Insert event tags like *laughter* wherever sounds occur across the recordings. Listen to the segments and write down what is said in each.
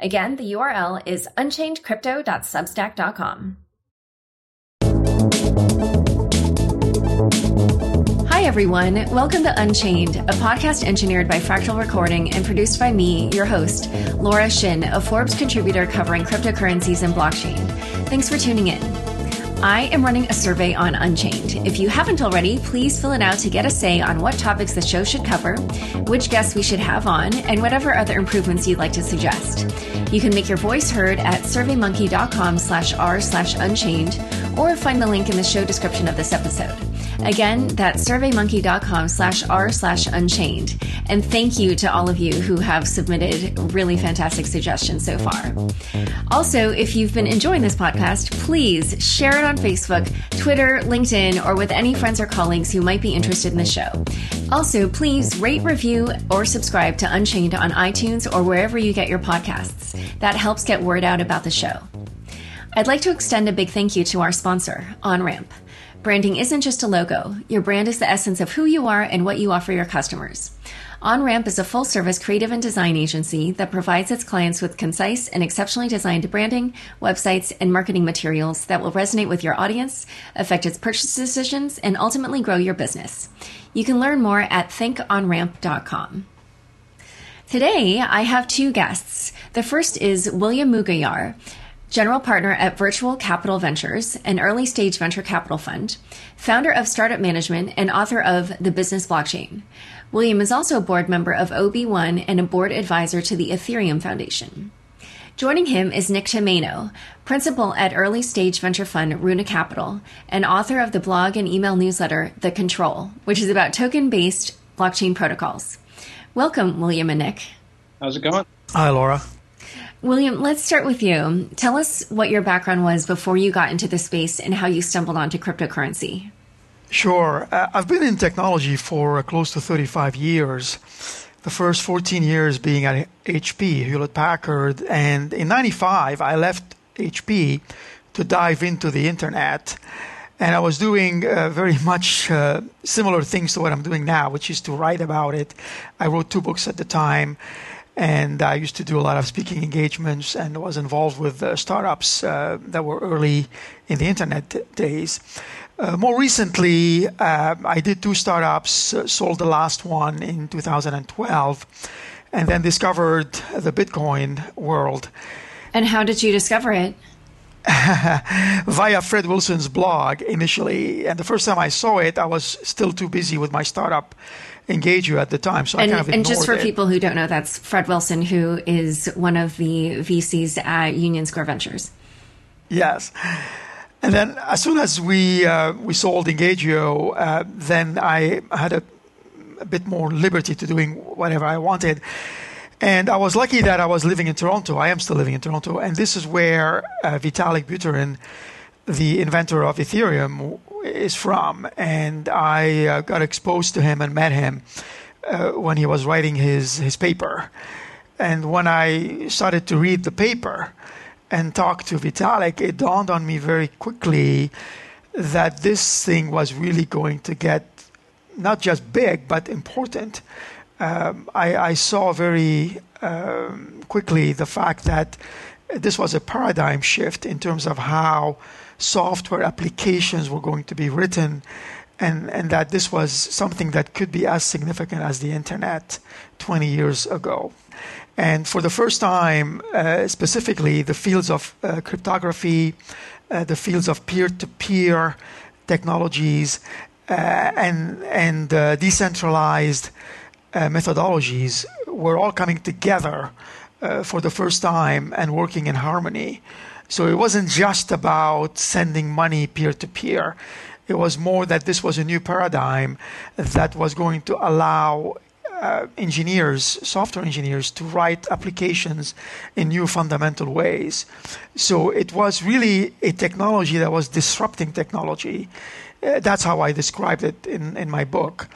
Again, the URL is unchainedcrypto.substack.com. Hi, everyone. Welcome to Unchained, a podcast engineered by Fractal Recording and produced by me, your host, Laura Shin, a Forbes contributor covering cryptocurrencies and blockchain. Thanks for tuning in. I am running a survey on Unchained. If you haven't already, please fill it out to get a say on what topics the show should cover, which guests we should have on, and whatever other improvements you'd like to suggest. You can make your voice heard at surveymonkey.com slash r slash unchained or find the link in the show description of this episode. Again, that's surveymonkey.com slash r slash unchained. And thank you to all of you who have submitted really fantastic suggestions so far. Also, if you've been enjoying this podcast, please share it on Facebook, Twitter, LinkedIn, or with any friends or colleagues who might be interested in the show. Also, please rate, review, or subscribe to Unchained on iTunes or wherever you get your podcasts. That helps get word out about the show. I'd like to extend a big thank you to our sponsor, OnRamp. Branding isn't just a logo. Your brand is the essence of who you are and what you offer your customers. OnRamp is a full service creative and design agency that provides its clients with concise and exceptionally designed branding, websites, and marketing materials that will resonate with your audience, affect its purchase decisions, and ultimately grow your business. You can learn more at thinkonramp.com. Today, I have two guests. The first is William Mougayar, general partner at Virtual Capital Ventures, an early stage venture capital fund, founder of Startup Management, and author of The Business Blockchain. William is also a board member of OB1 and a board advisor to the Ethereum Foundation. Joining him is Nick Tomaino, principal at early stage venture fund Runa Capital, and author of the blog and email newsletter The Control, which is about token based blockchain protocols. Welcome, William and Nick. How's it going? Hi, Laura. William, let's start with you. Tell us what your background was before you got into the space and how you stumbled onto cryptocurrency. Sure. Uh, I've been in technology for uh, close to 35 years. The first 14 years being at HP, Hewlett Packard. And in 95, I left HP to dive into the internet. And I was doing uh, very *laughs* much uh, similar things to what I'm doing now, which is to write about it. I wrote two books at the time and I used to do a lot of speaking engagements and was involved with uh, startups uh, that were early in the internet days. Uh, more recently, uh, I did two startups, uh, sold the last one in 2012, and then discovered the Bitcoin world. And how did you discover it? *laughs* Via Fred Wilson's blog initially. And the first time I saw it, I was still too busy with my startup Engagio at the time. So and, I kind of and just for it. people who don't know, that's Fred Wilson, who is one of the VCs at Union Square Ventures. Yes. And then as soon as we uh, we sold Engagio, uh, then I had a, a, bit more liberty to doing whatever I wanted. And I was lucky that I was living in Toronto. I am still living in Toronto. And this is where uh, Vitalik Buterin, the inventor of Ethereum, is from, and I uh, got exposed to him and met him uh, when he was writing his his paper. And when I started to read the paper and talk to Vitalik, it dawned on me very quickly that this thing was really going to get not just big but important. Um, I, I, saw very um, quickly the fact that this was a paradigm shift in terms of how software applications were going to be written and, and that this was something that could be as significant as the internet 20 years ago. And for the first time, uh, specifically, the fields of uh, cryptography, uh, the fields of peer to peer technologies, uh, and, and uh, decentralized uh, methodologies were all coming together for the first time and working in harmony. So it wasn't just about sending money peer to peer. It was more that this was a new paradigm that was going to allow uh, engineers, software engineers, to write applications in new fundamental ways. So it was really a technology that was disrupting technology. Uh, that's how I described it in, in my book.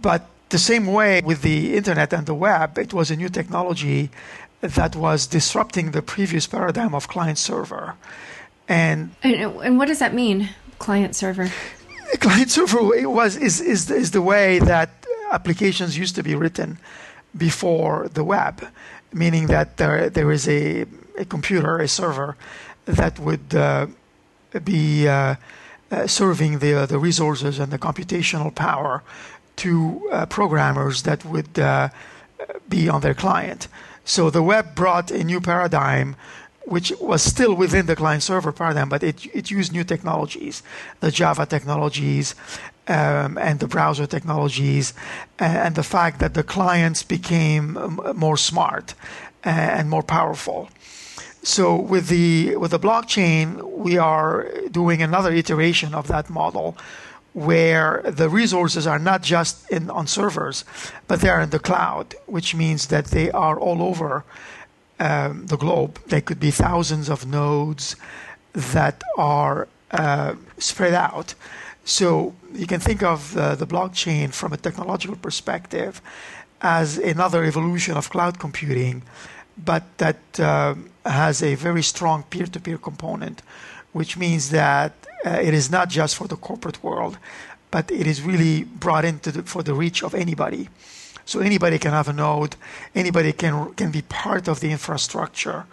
But the same way with the internet and the web, it was a new technology that was disrupting the previous paradigm of client server. And, and, and what does that mean, client server? *laughs* Client server was is, is is the way that applications used to be written before the web, meaning that there there is a a computer, a server that would uh, be uh, uh, serving the uh, the resources and the computational power to uh, programmers that would uh, be on their client. So the web brought a new paradigm which was still within the client server paradigm, but it, it used new technologies, the Java technologies um, and the browser technologies, and, and, the fact that the clients became um, more smart and more powerful. So with the with the blockchain, we are doing another iteration of that model, where the resources are not just in on servers, but they're in the cloud, which means that they are all over um, the globe. There could be thousands of nodes that are uh, spread out. So you can think of uh, the blockchain from a technological perspective as another evolution of cloud computing, but that uh, has a very strong peer-to-peer component, which means that uh, it is not just for the corporate world, but it is really brought into the, for the reach of anybody. So anybody can have a node, anybody can can be part of the infrastructure,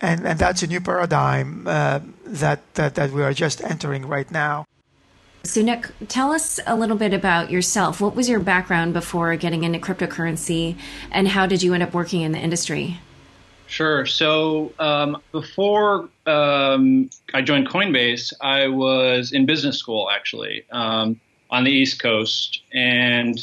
and and that's a new paradigm uh, that, that that we are just entering right now. So Nick, tell us a little bit about yourself. What was your background before getting into cryptocurrency, and how did you end up working in the industry? Sure. So um, before um, I joined Coinbase, I was in business school actually um, on the East Coast, and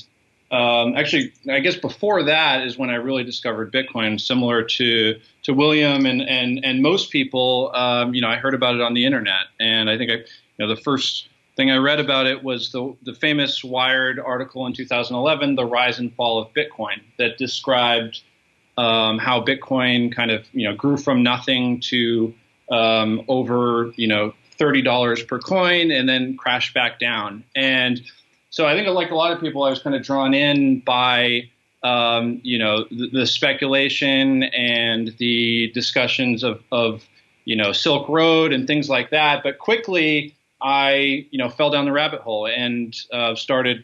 um, actually, I guess before that is when I really discovered Bitcoin. Similar to to William and and and most people, um, you know, I heard about it on the internet, and I think I, you know, the first thing I read about it was the the famous Wired article in 2011, "The Rise and Fall of Bitcoin," that described um, how Bitcoin kind of you know grew from nothing to um, over you know thirty dollars per coin, and then crashed back down, and so I think, like a lot of people, I was kind of drawn in by um, you know the, the, speculation and the discussions of, of you know Silk Road and things like that. But quickly, I you know fell down the rabbit hole and uh, started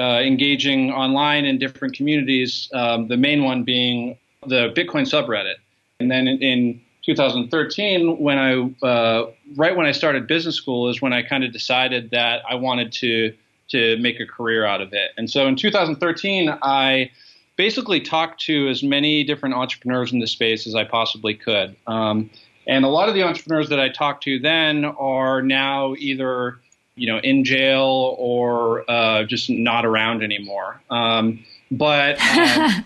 uh, engaging online in different communities. Um, the main one being the Bitcoin subreddit, and then in, in 2013, when I uh, right when I started business school, is when I kind of decided that I wanted to to make a career out of it. And so in 2013, I basically talked to as many different entrepreneurs in the space as I possibly could. Um, and a lot of the entrepreneurs that I talked to then are now either you know in jail or uh, just not around anymore. Um, but *laughs* um,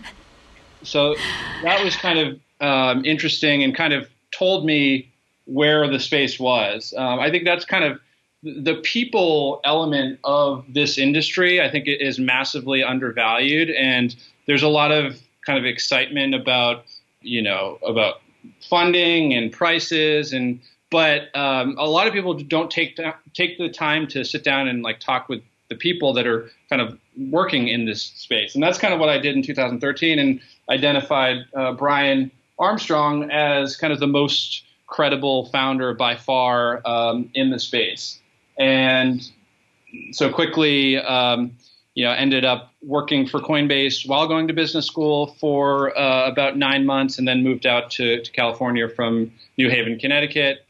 so that was kind of um, interesting and kind of told me where the space was. Um, I think that's kind of the people element of this industry, I think, it is massively undervalued, and there's a lot of kind of excitement about you know about funding and prices and but um, a lot of people don't take take the time to sit down and like talk with the people that are kind of working in this space. And that's kind of what I did in 2013 and identified uh, Brian Armstrong as kind of the most credible founder by far um, in the space. And so quickly, um, you know, ended up working for Coinbase while going to business school for uh, about nine months, and then moved out to, to, California from New Haven, Connecticut,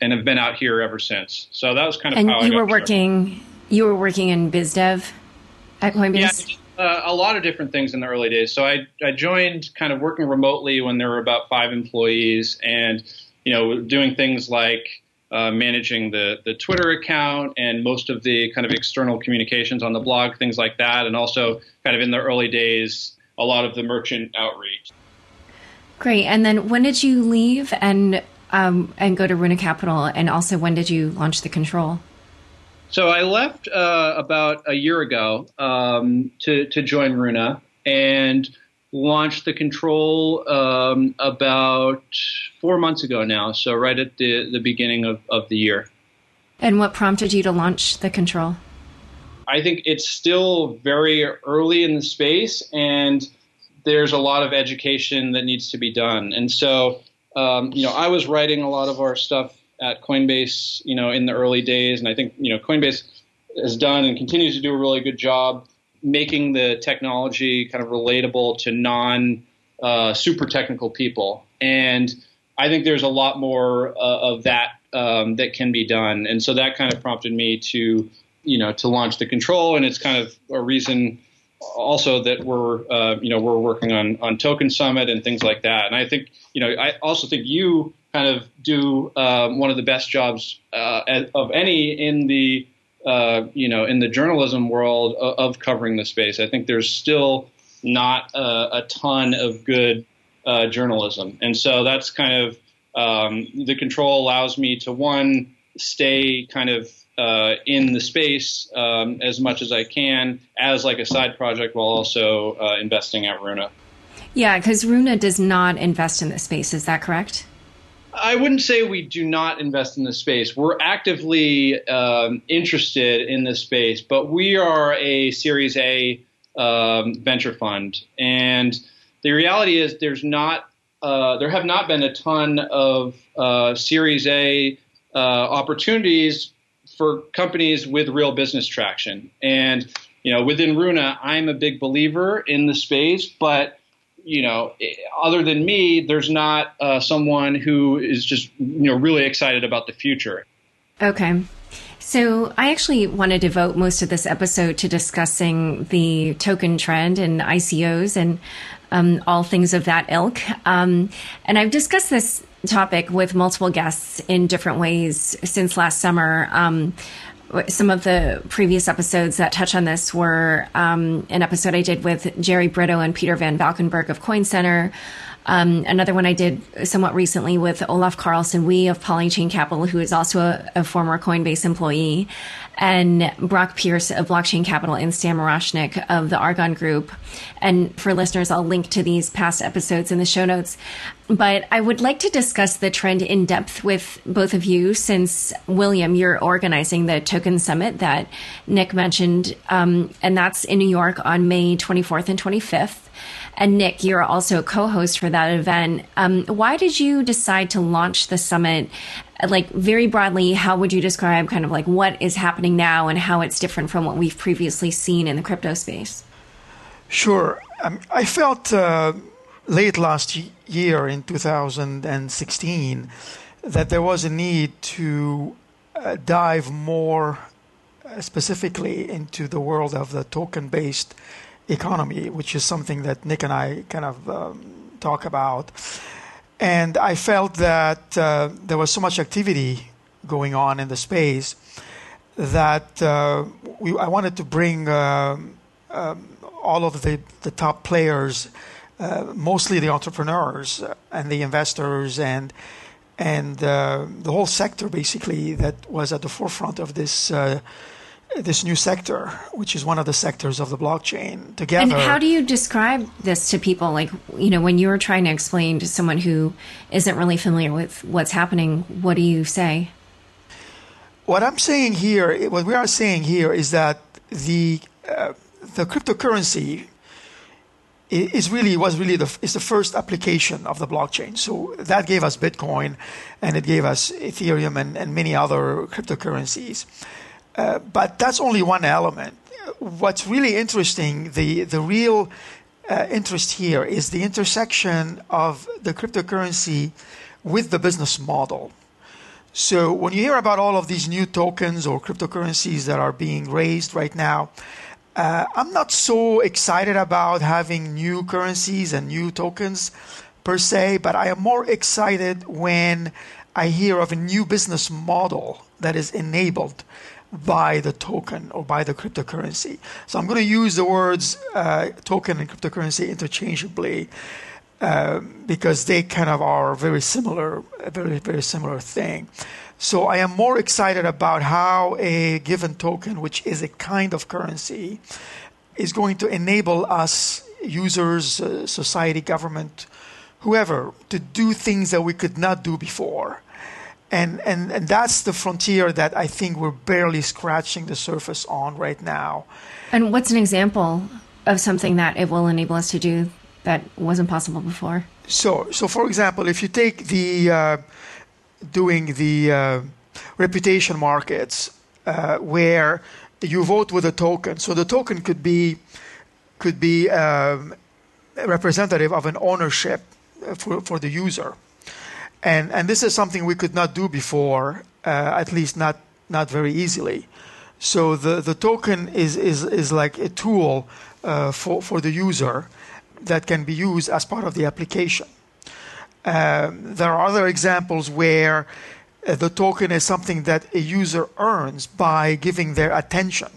and have been out here ever since. So that was kind of and how you were working. You were working in biz dev at Coinbase. Yeah. Uh, a lot of different things in the early days. So I, I joined kind of working remotely when there were about five employees, and you know, doing things like uh, managing the, the Twitter account and most of the kind of external communications on the blog, things like that, and also kind of in the early days, a lot of the merchant outreach. Great. And then when did you leave and um, and go to Runa Capital? And also, when did you launch the control? So I left uh, about a year ago um, to to join Runa, and launched the control um, about four months ago now. So right at the the beginning of, of the year. And what prompted you to launch the control? I think it's still very early in the space, and there's a lot of education that needs to be done. And so, um, you know, I was writing a lot of our stuff at Coinbase, you know, in the early days, and I think you know Coinbase has done and continues to do a really good job making the technology kind of relatable to non uh, super technical people. And I think there's a lot more uh, of that um, that can be done. And so that kind of prompted me to, you know, to launch the control. And it's kind of a reason also that we're, uh, you know, we're working on, on Token Summit and things like that. And I think, you know, I also think you kind of do um, one of the best jobs uh, of any in the uh, you know in the journalism world of, of, covering the space. I think there's still not a, a ton of good uh, journalism, and so that's kind of um, the control allows me to one stay kind of uh, in the space um, as much as I can as like a side project while also uh, investing at Runa. Yeah, because Runa does not invest in the space. Is that correct? I wouldn't say we do not invest in the space. We're actively um, interested in this space, but we are a Series A um, venture fund, and the reality is there's not uh, there have not been a ton of uh, Series A uh, opportunities for companies with real business traction. And you know, within Runa, I'm a big believer in the space, but you know, other than me, there's not uh, someone who is just, you know, really excited about the future. Okay. So I actually want to devote most of this episode to discussing the token trend and ICOs and um, all things of that ilk. Um, and I've discussed this topic with multiple guests in different ways since last summer. Um, some of the previous episodes that touch on this were um, an episode I did with Jerry Brito and Peter Van Valkenburgh of Coin Center. Um, another one I did somewhat recently with Olaf Carlson Wee of Polychain Capital, who is also a, a former Coinbase employee and Brock Pierce of Blockchain Capital and Stan Miroshnik of the Argon Group. And for listeners, I'll link to these past episodes in the show notes. But I would like to discuss the trend in depth with both of you since, William, you're organizing the Token Summit that Nick mentioned, um, and that's in New York on May 24th and 25th. And Nick, you're also a co-host for that event. Um, why did you decide to launch the summit? Like very broadly, how would you describe kind of like what is happening now and how it's different from what we've previously seen in the crypto space? Sure. Um, I felt uh, late last year in 2016 that there was a need to uh, dive more uh, specifically into the world of the token based economy, which is something that Nick and I kind of um, talk about. And I felt that uh, there was so much activity going on in the space that uh, we, I wanted to bring uh, um, all of the, the top players, uh, mostly the entrepreneurs and the investors and and uh, the whole sector basically that was at the forefront of this uh, this new sector, which is one of the sectors of the blockchain together. And how do you describe this to people? Like, you know, when you're trying to explain to someone who isn't really familiar with what's happening, what do you say? What I'm saying here, what we are saying here is that the uh, the cryptocurrency is really was really the is the first application of the blockchain. So that gave us Bitcoin, and it gave us Ethereum and, and many other cryptocurrencies. Uh, but that's only one element. What's really interesting, the, the real uh, interest here is the intersection of the cryptocurrency with the business model. So when you hear about all of these new tokens or cryptocurrencies that are being raised right now, uh, I'm not so excited about having new currencies and new tokens per se, but I am more excited when I hear of a new business model that is enabled by the token or by the cryptocurrency. So I'm going to use the words uh, token and cryptocurrency interchangeably uh, because they kind of are very similar, a very, very similar thing. So I am more excited about how a given token, which is a kind of currency, is going to enable us users, uh, society, government, whoever, to do things that we could not do before. And, and, and that's the frontier that I think we're barely scratching the surface on right now. And what's an example of something that it will enable us to do that wasn't possible before? So, so for example, if you take the uh, doing the uh, reputation markets uh, where you vote with a token, so the token could be could be um, representative of an ownership for, for the user. And, and this is something we could not do before, uh, at least not, not very easily. So the, the token is, is, is like a tool uh, for, for the user that can be used as part of the application. Um, there are other examples where uh, the token is something that a user earns by giving their attention.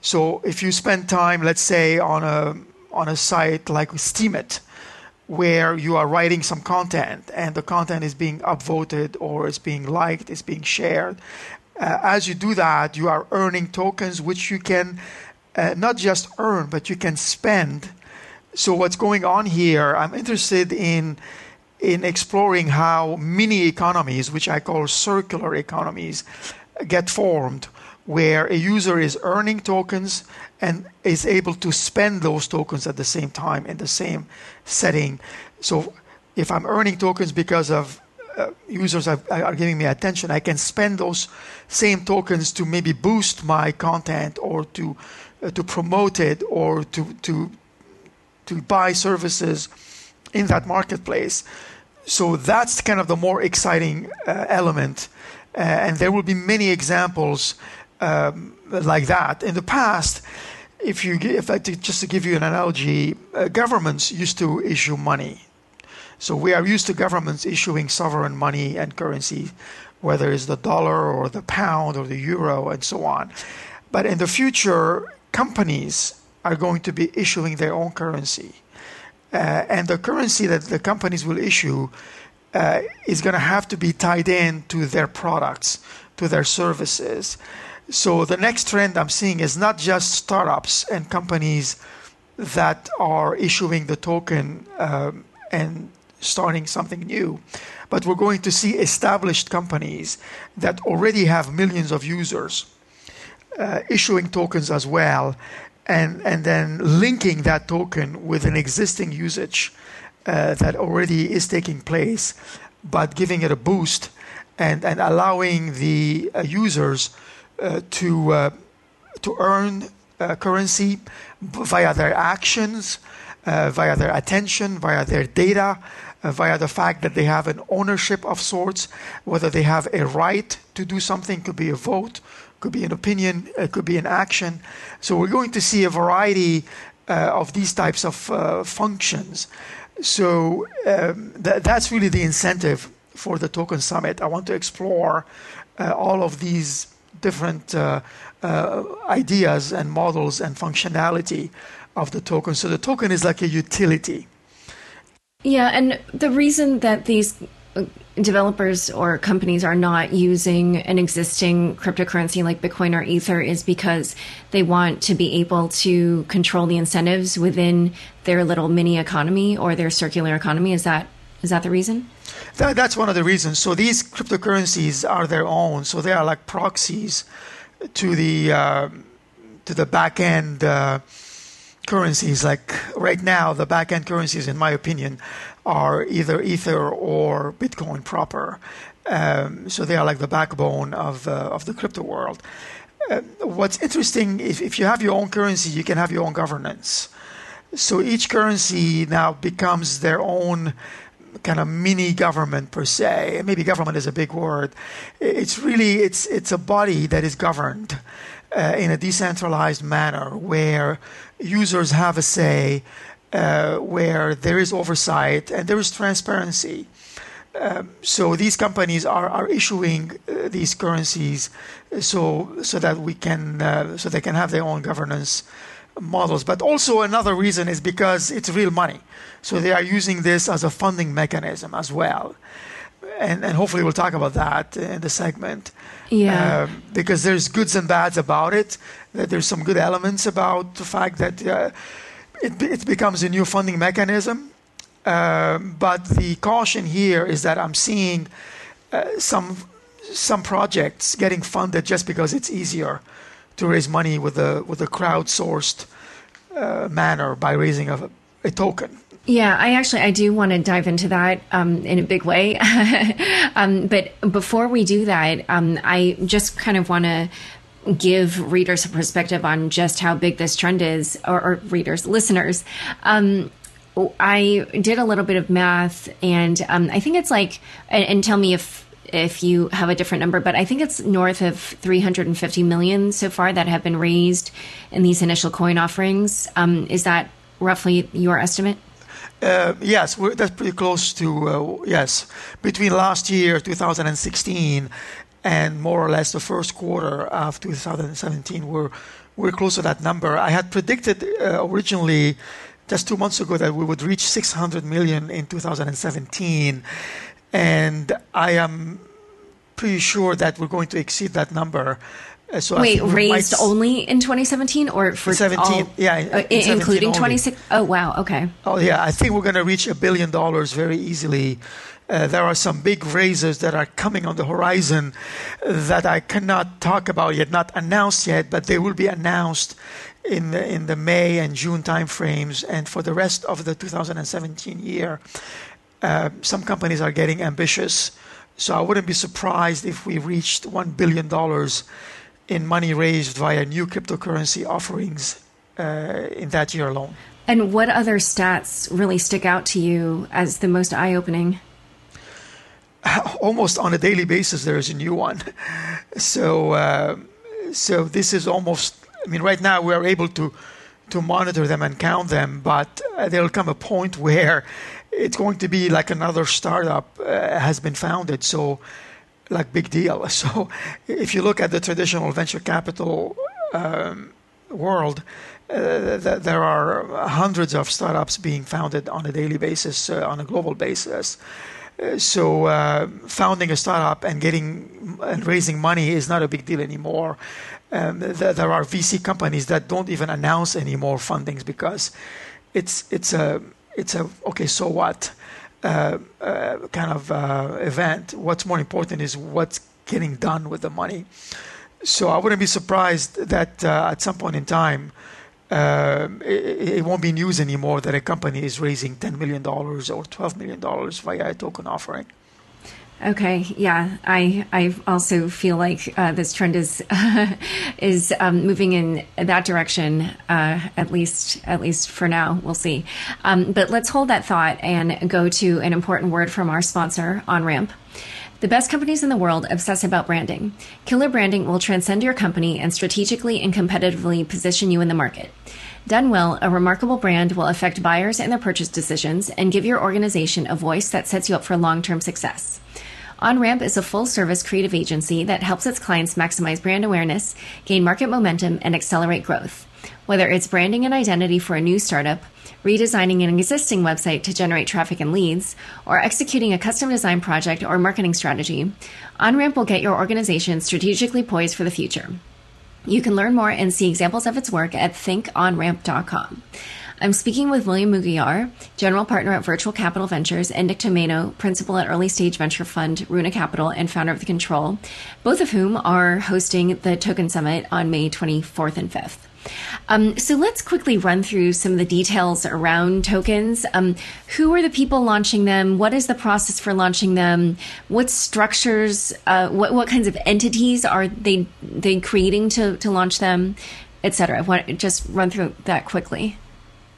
So if you spend time, let's say, on a on a site like Steemit, where you are writing some content and the content is being upvoted or is being liked, is being shared, uh, as you do that, you are earning tokens which you can uh, not just earn, but you can spend. So what's going on here? I'm interested in in exploring how mini economies, which I call circular economies, get formed where a user is earning tokens and is able to spend those tokens at the same time in the same setting. So if I'm earning tokens because of uh, users are, are, giving me attention, I can spend those same tokens to maybe boost my content or to uh, to promote it or to to to buy services in that marketplace. So that's kind of the more exciting uh, element, uh, and there will be many examples um, like that. In the past, if you if I just to give you an analogy, uh, governments used to issue money. So we are used to governments issuing sovereign money and currency, whether it's the dollar or the pound or the euro and so on. But in the future, companies are going to be issuing their own currency. Uh, and the currency that the companies will issue uh, is going to have to be tied in to their products, to their services. So the next trend I'm seeing is not just startups and companies that are issuing the token um, and starting something new, but we're going to see established companies that already have millions of users uh, issuing tokens as well, and and then linking that token with an existing usage uh, that already is taking place, but giving it a boost and and allowing the uh, users to uh, to earn uh, currency via their actions, via their attention, via their data, via the fact that they have an ownership of sorts, whether they have a right to do something, could be a vote, could be an opinion, it could be an action. So we're going to see a variety uh, of these types of uh, functions. So um, th- that's really the incentive for the Token Summit. I want to explore uh, all of these different uh, uh, ideas and models and functionality of the token. So the token is like a utility. Yeah, and the reason that these uh, developers or companies are not using an existing cryptocurrency like Bitcoin or Ether is because they want to be able to control the incentives within their little mini economy or their circular economy. Is that is that the reason? That, that's one of the reasons. So these cryptocurrencies are their own. So they are like proxies to the uh, to the back end uh, currencies. Like right now, the back end currencies, in my opinion, are either Ether or Bitcoin proper. Um, so they are like the backbone of uh, of the crypto world. Uh, what's interesting, if, if you have your own currency, you can have your own governance. So each currency now becomes their own kind of mini government per se. Maybe government is a big word. It's really it's it's a body that is governed uh, in a decentralized manner where users have a say, uh, where there is oversight and there is transparency. Um, so these companies are, are issuing uh, these currencies so so that we can uh, so they can have their own governance models. But also another reason is because it's real money. So they are using this as a funding mechanism as well. And, and hopefully we'll talk about that in the segment. Yeah. Um, because there's goods and bads about it. That there's some good elements about the fact that uh, it, it becomes a new funding mechanism. Um, but the caution here is that I'm seeing uh, some some projects getting funded just because it's easier to raise money with a with a crowdsourced uh, manner by raising a, a token. Yeah, I actually I do want to dive into that um, in a big way. *laughs* um, but before we do that, um, I just kind of want to give readers a perspective on just how big this trend is, or, or readers, listeners. Um, I did a little bit of math, and um, I think it's like, and, and tell me if if you have a different number, but I think it's north of 350 million so far that have been raised in these initial coin offerings. Um, is that roughly your estimate? Uh, yes, that's pretty close to uh, yes. Between last year, 2016, and more or less the first quarter of 2017, we're we're close to that number. I had predicted uh, originally just two months ago that we would reach 600 million in 2017, and I am pretty sure that we're going to exceed that number. Uh, so Wait, raised only in 2017 or for 17? All, yeah, uh, in including 26. Oh wow, okay. Oh yeah, I think we're going to reach a billion dollars very easily. Uh, there are some big raises that are coming on the horizon that I cannot talk about yet, not announced yet, but they will be announced in the, in the May and June timeframes. And for the rest of the 2017 year, uh, some companies are getting ambitious. So I wouldn't be surprised if we reached $1 billion in money raised via new cryptocurrency offerings uh, in that year alone. And what other stats really stick out to you as the most eye opening? *laughs* Almost on a daily basis, there is a new one. *laughs* So, uh, so this is almost. I mean, right now we are able to to monitor them and count them, but uh, there'll come a point *laughs* where it's going to be like another startup uh, has been founded. So, like big deal. *laughs* So, if you look at the traditional venture capital um, world, uh, th- there are hundreds of startups being founded on a daily basis, uh, on a global basis. Uh, so, uh, founding a startup and getting and raising money is not a big deal anymore. Um, th- there are VC companies that don't even announce any more fundings because it's it's a it's a okay, so what uh, uh, kind of uh, event. What's more important is what's getting done with the money. So I wouldn't be surprised that uh, at some point in time, uh, it, it, won't be news anymore that a company is raising $10 million or $12 million via a token offering. Okay, yeah, I I also feel like uh, this trend is *laughs* is um, moving in that direction. Uh, at least at least for now, we'll see. Um, but let's hold that thought and go to an important word from our sponsor, OnRamp. The best companies in the world obsess about branding. Killer branding will transcend your company and strategically and competitively position you in the market. Done well, a remarkable brand will affect buyers and their purchase decisions and give your organization a voice that sets you up for long term success. OnRamp is a full service creative agency that helps its clients maximize brand awareness, gain market momentum, and accelerate growth. Whether it's branding an identity for a new startup, redesigning an existing website to generate traffic and leads, or executing a custom design project or marketing strategy, OnRamp will get your organization strategically poised for the future. You can learn more and see examples of its work at thinkonramp.com. I'm speaking with William Mougayar, General Partner at Virtual Capital Ventures, and Nick Tomaino, Principal at Early Stage Venture Fund, Runa Capital, and founder of The Control, both of whom are hosting the Token Summit on May 24th and 5th. Um, so let's quickly run through some of the details around tokens. Um, who are the people launching them? What is the process for launching them? What structures? Uh, what what kinds of entities are they they creating to to launch them, etc. Just run through that quickly.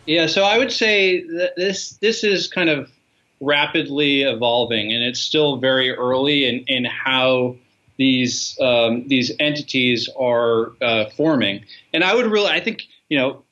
Yeah, so I would say that this this is kind of rapidly evolving, and it's still very early in, in how these um, these entities are uh, forming. And I would really, I think, you know,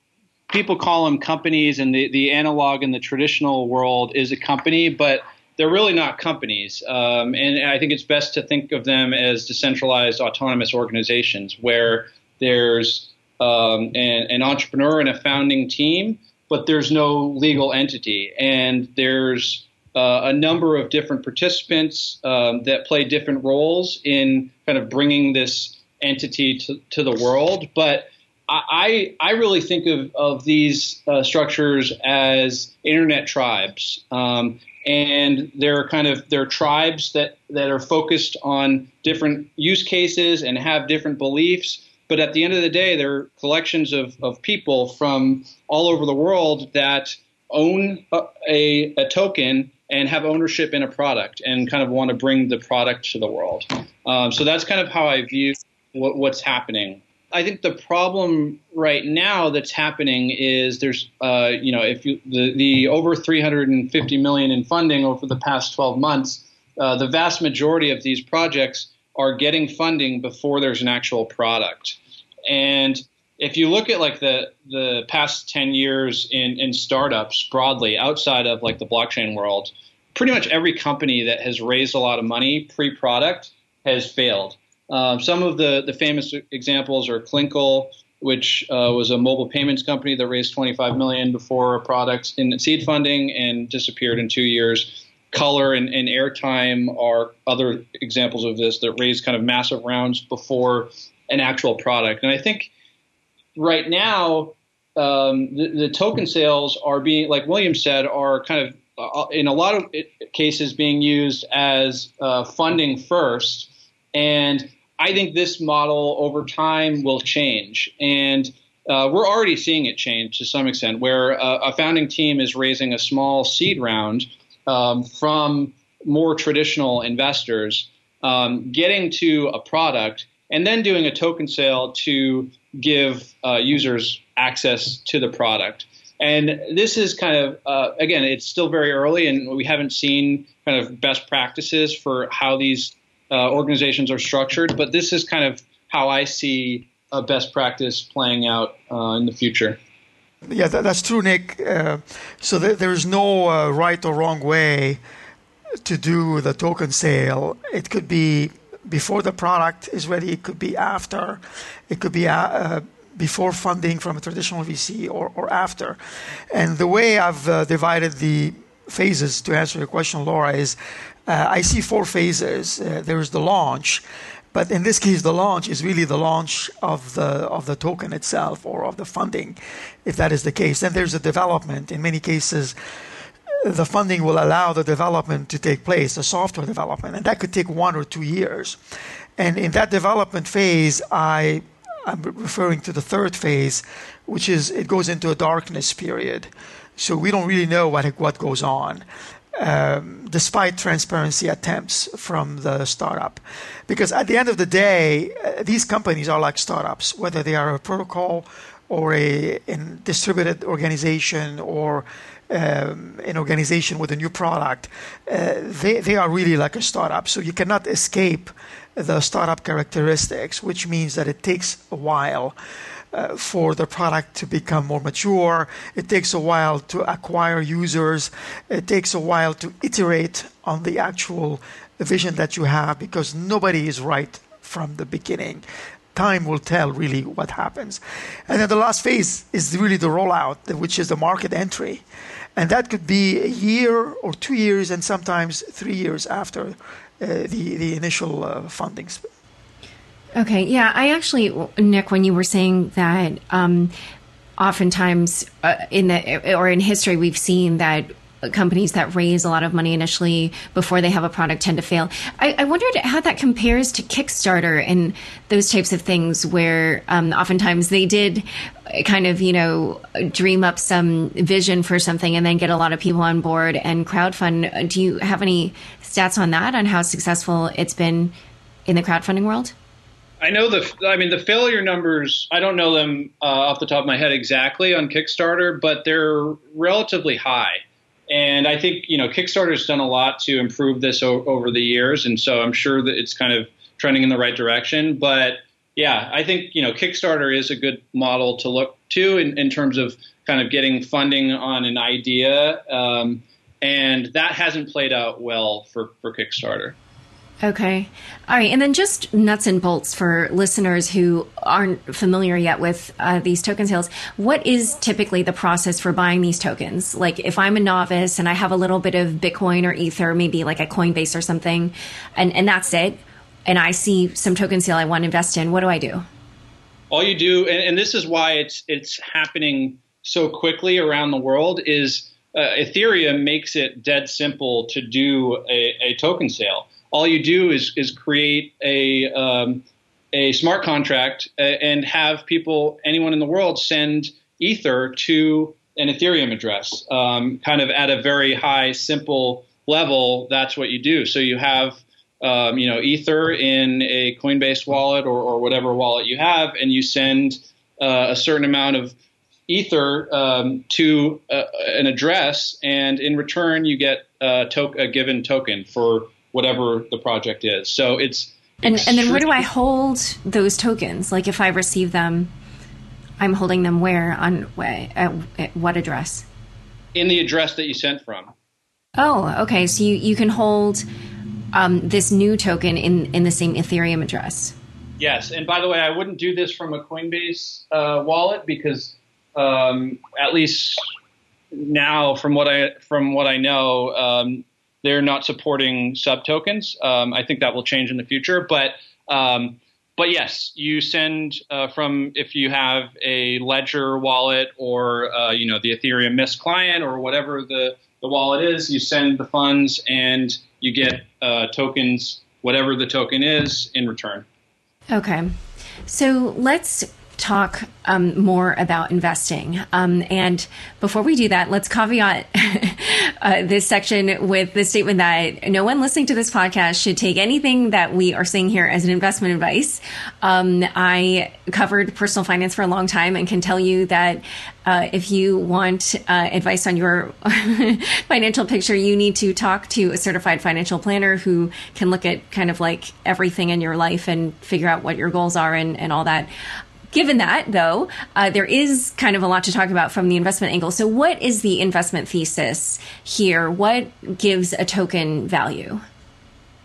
people call them companies, and the the analog in the traditional world is a company, but they're really not companies. Um, and I think it's best to think of them as decentralized autonomous organizations where there's um, an, an entrepreneur and a founding team but there's no legal entity. And there's uh, a number of different participants um, that play different roles in kind of bringing this entity to, to the world. But I, I really think of, of these uh, structures as internet tribes. Um, and they're kind of they're tribes that, that are focused on different use cases and have different beliefs. But at the end of the day, they're collections of, of people from all over the world that own a, a, token and have ownership in a product and kind of want to bring the product to the world. Um, so that's kind of how I view what, what's happening. I think the problem right now that's happening is there's, uh, you know, if you the, the over 350 million in funding over the past 12 months, uh, the vast majority of these projects are getting funding before there's an actual product. And if you look at like the the past 10 years in in startups broadly outside of like the blockchain world, pretty much every company that has raised a lot of money pre-product has failed. Um, some of the, the famous examples are Clinkle, which uh, was a mobile payments company that raised 25 million before a product in seed funding and disappeared in two years. Color and, and Airtime are other examples of this that raised kind of massive rounds before an actual product. And I think right now um, the, the, token sales are being, like William said, are kind of uh, in a lot of cases being used as uh, funding first. And I think this model over time will change. And uh, we're already seeing it change to some extent, where uh, a founding team is raising a small seed round um, from more traditional investors, um, getting to a product, and then doing a token sale to give uh, users access to the product. And this is kind of, uh, again, it's still very early, and we haven't seen kind of best practices for how these uh, organizations are structured. But this is kind of how I see a best practice playing out uh, in the future. Yeah, that, that's true, Nick. Uh, so th- there's no uh, right or wrong way to do the token sale. It could be before the product is ready. It could be after. It could be uh, before funding from a traditional VC or, or after. And the way I've uh, divided the phases to answer your question, Laura, is uh, I see four phases. Uh, there is the launch, but in this case, the launch is really the launch of the of the token itself or of the funding, if that is the case. Then there's the development. In many cases, the funding will allow the development to take place, the software development, and that could take one or two years. And in that development phase, I I'm referring to the third phase, which is it goes into a darkness period. So we don't really know what what goes on um, despite transparency attempts from the startup. Because at the end of the day, uh, these companies are like startups, whether they are a protocol or a, distributed organization or um, an organization with a new product, uh, they, they are really like a startup. So you cannot escape the startup characteristics, which means that it takes a while uh, for the product to become more mature. It takes a while to acquire users. It takes a while to iterate on the actual vision that you have because nobody is right from the beginning. Time will tell really what happens. And then the last phase is really the rollout, which is the market entry. And that could be a year or two years, and sometimes three years after uh, the, the initial uh, fundings. Okay, yeah, I actually, Nick, when you were saying that, um, oftentimes uh, in the or in history we've seen that companies that raise a lot of money initially before they have a product tend to fail. I, I wondered how that compares to Kickstarter and those types of things, where um, oftentimes they did kind of you know dream up some vision for something and then get a lot of people on board and crowdfund. Do you have any stats on that on how successful it's been in the crowdfunding world? I know the. I mean, the failure numbers. I don't know them uh, off the top of my head exactly on Kickstarter, but they're relatively high. And I think you know Kickstarter's done a lot to improve this o- over the years, and so I'm sure that it's kind of trending in the right direction. But yeah, I think you know Kickstarter is a good model to look to in, in terms of kind of getting funding on an idea, um, and that hasn't played out well for for Kickstarter. Okay. All right. And then just nuts and bolts for listeners who aren't familiar yet with uh, these token sales. What is typically the process for buying these tokens? Like if I'm a novice and I have a little bit of Bitcoin or Ether, maybe like a Coinbase or something, and, and that's it, and I see some token sale I want to invest in, what do I do? All you do, and, and this is why it's it's happening so quickly around the world, is uh, Ethereum makes it dead simple to do a, a, token sale. All you do is is create a um, a smart contract uh, and have people, anyone in the world, send Ether to an Ethereum address, um, kind of at a very high, simple level. That's what you do. So you have um, you know Ether in a Coinbase wallet or, or whatever wallet you have, and you send uh, a certain amount of Ether um, to uh, an address, and in return you get a, to- a, given token for whatever the project is. So it's and and then where do I hold those tokens? Like if I receive them, I'm holding them where on at, at what address? In the address that you sent from. Oh, okay. So you, you can hold um, this new token in in the same Ethereum address. Yes, and by the way, I wouldn't do this from a Coinbase uh, wallet because um, at least now, from what I from what I know, um, they're not supporting sub tokens. Um, I think that will change in the future, but um, but yes, you send uh, from if you have a Ledger wallet or uh, you know the Ethereum Mist client or whatever the the wallet is, you send the funds and you get uh, tokens, whatever the token is, in return. Okay, so let's talk um, more about investing. Um, and before we do that, let's caveat *laughs* uh, this section with the statement that no one listening to this podcast should take anything that we are saying here as an investment advice. Um, I covered personal finance for a long time and can tell you that uh, if you want uh, advice on your *laughs* financial picture, you need to talk to a certified financial planner who can look at kind of like everything in your life and figure out what your goals are and, and all that. Given that, though, uh, there is kind of a lot to talk about from the investment angle. So, what is the investment thesis here? What gives a token value?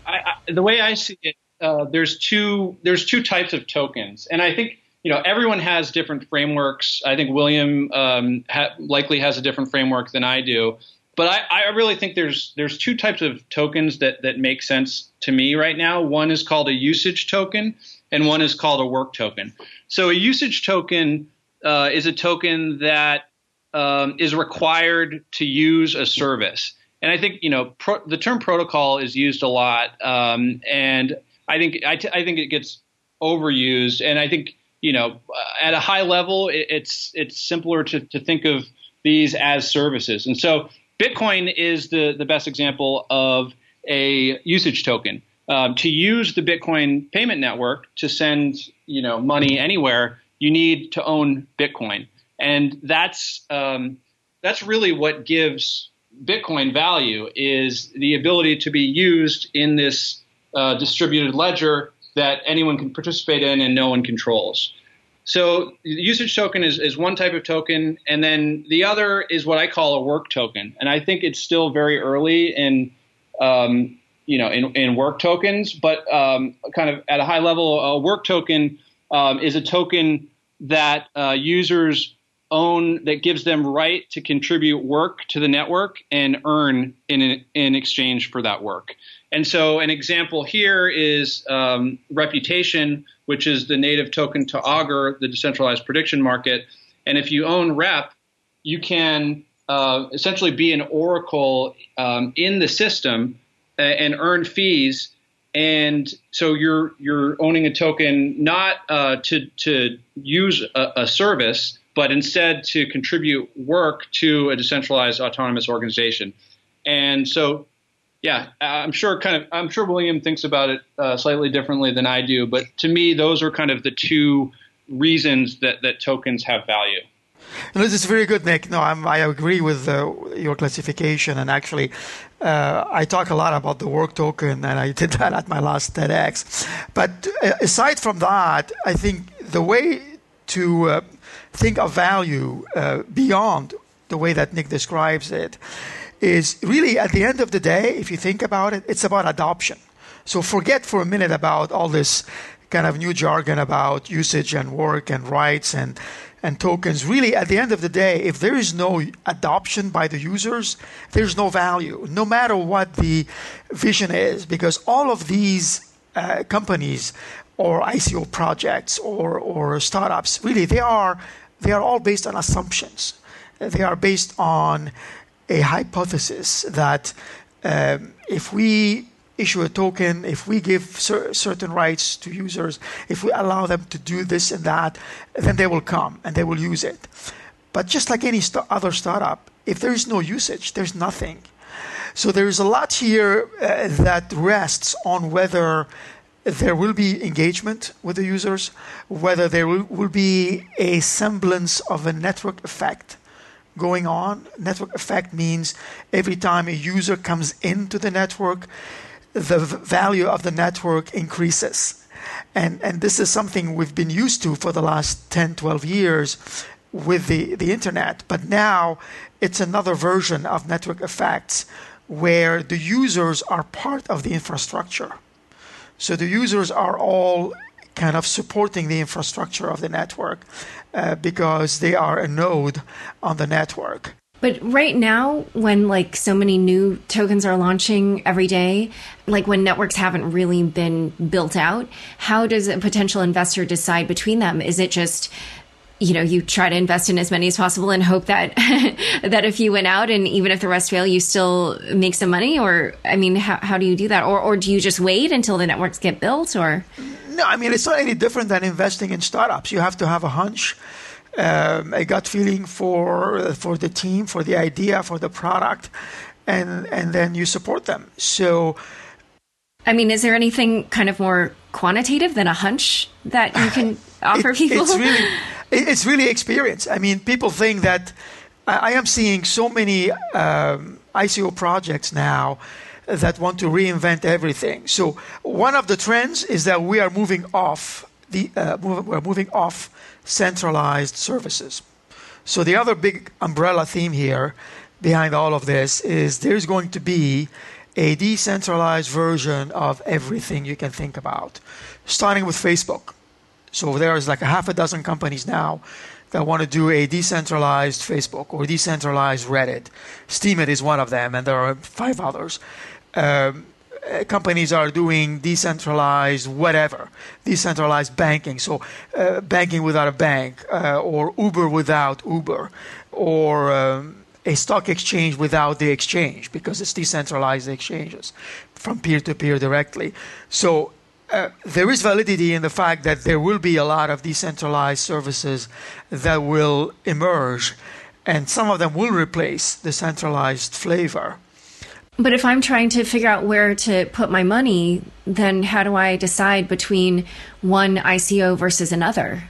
I, I, the way I see it, uh, there's two there's two types of tokens, and I think you know everyone has different frameworks. I think William um, ha- likely has a different framework than I do, but I, I, really think there's there's two types of tokens that that make sense to me right now. One is called a usage token, and one is called a work token. So a usage token uh, is a token that um, is required to use a service. And I think you know pro- the term protocol is used a lot, um, and I think I, t- I think it gets overused. And I think you know at a high level, it, it's it's simpler to, to think of these as services. And so Bitcoin is the the best example of a usage token um, to use the Bitcoin payment network to send you know money anywhere, you need to own Bitcoin, and that's um, that's really what gives Bitcoin value is the ability to be used in this uh, distributed ledger that anyone can participate in and no one controls. So the usage token is, is one type of token, and then the other is what I call a work token. And I think it's still very early in um, you know, in, in work tokens, but um, kind of at a high level, a work token um, is a token that uh, users own that gives them right to contribute work to the network and earn in in exchange for that work. And so, an example here is um, Reputation, which is the native token to Augur, the decentralized prediction market. And if you own Rep, you can uh, essentially be an oracle um, in the system and earn fees. And so you're you're owning a token not uh, to to use a, a, service, but instead to contribute work to a decentralized autonomous organization. And so, yeah, I'm sure kind of I'm sure William thinks about it uh, slightly differently than I do. But to me, those are kind of the two reasons that that tokens have value. No, this is very good, Nick. No, I'm, i agree with uh, your classification. And actually, uh, I talk a lot about the work token, and I did *laughs* that at my last TEDx. But uh, aside from that, I think the way to uh, think of value uh, beyond the way that Nick describes it is really at the end of the day, if you think about it, it's about adoption. So forget for a minute about all this kind of new jargon about usage and work and rights and and tokens, really, at the end of the day, if there is no adoption by the users, there's no value, no matter what the vision is, because all of these uh, companies or ICO projects or, or startups, really, they are, they are all based on assumptions. They are based on a hypothesis that um, if we issue a token, if we give cer- certain rights to users, if we allow them to do this and that, then they will come and they will use it. But just like any st- other startup, if there is no usage, there's nothing. So there is a lot here uh, that rests on whether there will be engagement with the users, whether there will, will be a semblance of a network effect going on. Network effect means every time a user comes into the network, the value of the network increases. And, and this is something we've been used to for the last 10, 12 years with the, the internet. But now it's another version of network effects where the users are part of the infrastructure. So the users are all kind of supporting the infrastructure of the network uh, because they are a node on the network. But right now, when like so many new tokens are launching every day, like when networks haven't really been built out, how does a potential investor decide between them? Is it just you know you try to invest in as many as possible and hope that *laughs* that if you went out and even if the rest fail you still make some money? Or i mean how, how do you do that? Or or do you just wait until the networks get built or? No i mean it's not any different than investing in startups. You have to have a hunch um, a gut feeling for for the team for the idea for the product and and then you support them so I mean, is there anything kind of more quantitative than a hunch that you can *laughs* offer it, people? It's really, it's really experience. I mean, people think that I, I am seeing so many um, ICO projects now that want to reinvent everything. So one of the trends is that we are moving off the uh, we're moving off centralized services. So the other big umbrella theme here behind all of this is there's going to be a decentralized version of everything you can think about, starting with Facebook. So there's like a half a dozen companies now that want to do a decentralized Facebook or decentralized Reddit. Steemit is one of them, and there are five others. Um, uh, companies are doing decentralized whatever, decentralized banking. So uh, banking without a bank, uh, or Uber without Uber, or um, a stock exchange without the exchange because it's decentralized exchanges from peer to peer directly. So uh, there is validity in the fact that there will be a lot of decentralized services that will emerge, and some of them will replace the centralized flavor. But if I'm trying to figure out where to put my money, then how do I decide between one ICO versus another?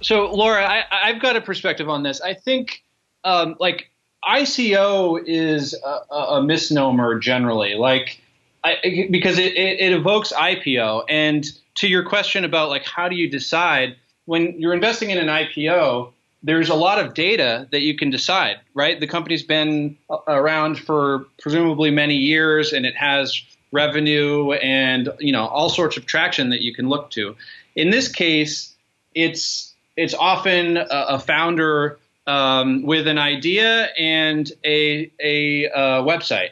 So, Laura, I, have got a perspective on this. I think, um, like, ICO is a, a misnomer generally. Like, I, because it, it, it evokes IPO. And to your question about like how do you decide when you're investing in an IPO, there's a lot of data that you can decide, right? The company's been around for presumably many years and it has revenue and you know all sorts of traction that you can look to. In this case, it's it's often a, a founder um, with an idea and a a uh, website,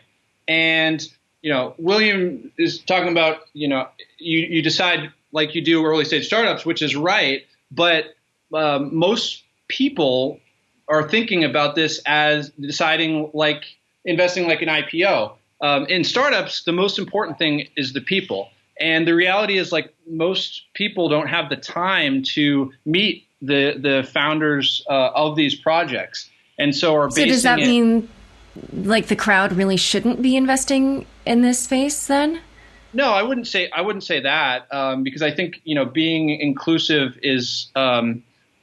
and you know, William is talking about, you know, you, you decide like you do early stage startups, which is right, but um, most people are thinking about this as deciding like investing like an IPO. Um, in startups, the most important thing is the people. And the reality is like most people don't have the time to meet the the founders uh, of these projects, and so are. So does that it, mean like the crowd really shouldn't be investing in this space then? No, I wouldn't say I wouldn't say that um, because I think you know being inclusive is um,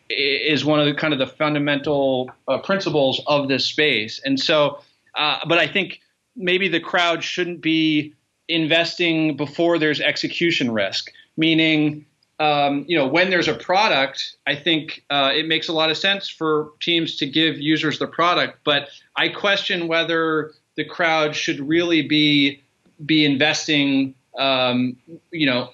is one of the kind of the fundamental uh, principles of this space, and so. Uh, but I think maybe the crowd shouldn't be investing before there's execution risk, meaning um, you know, when there's a product, I think uh, it makes a lot of sense for teams to give users the product. But I question whether the crowd should really be be investing, um, you know,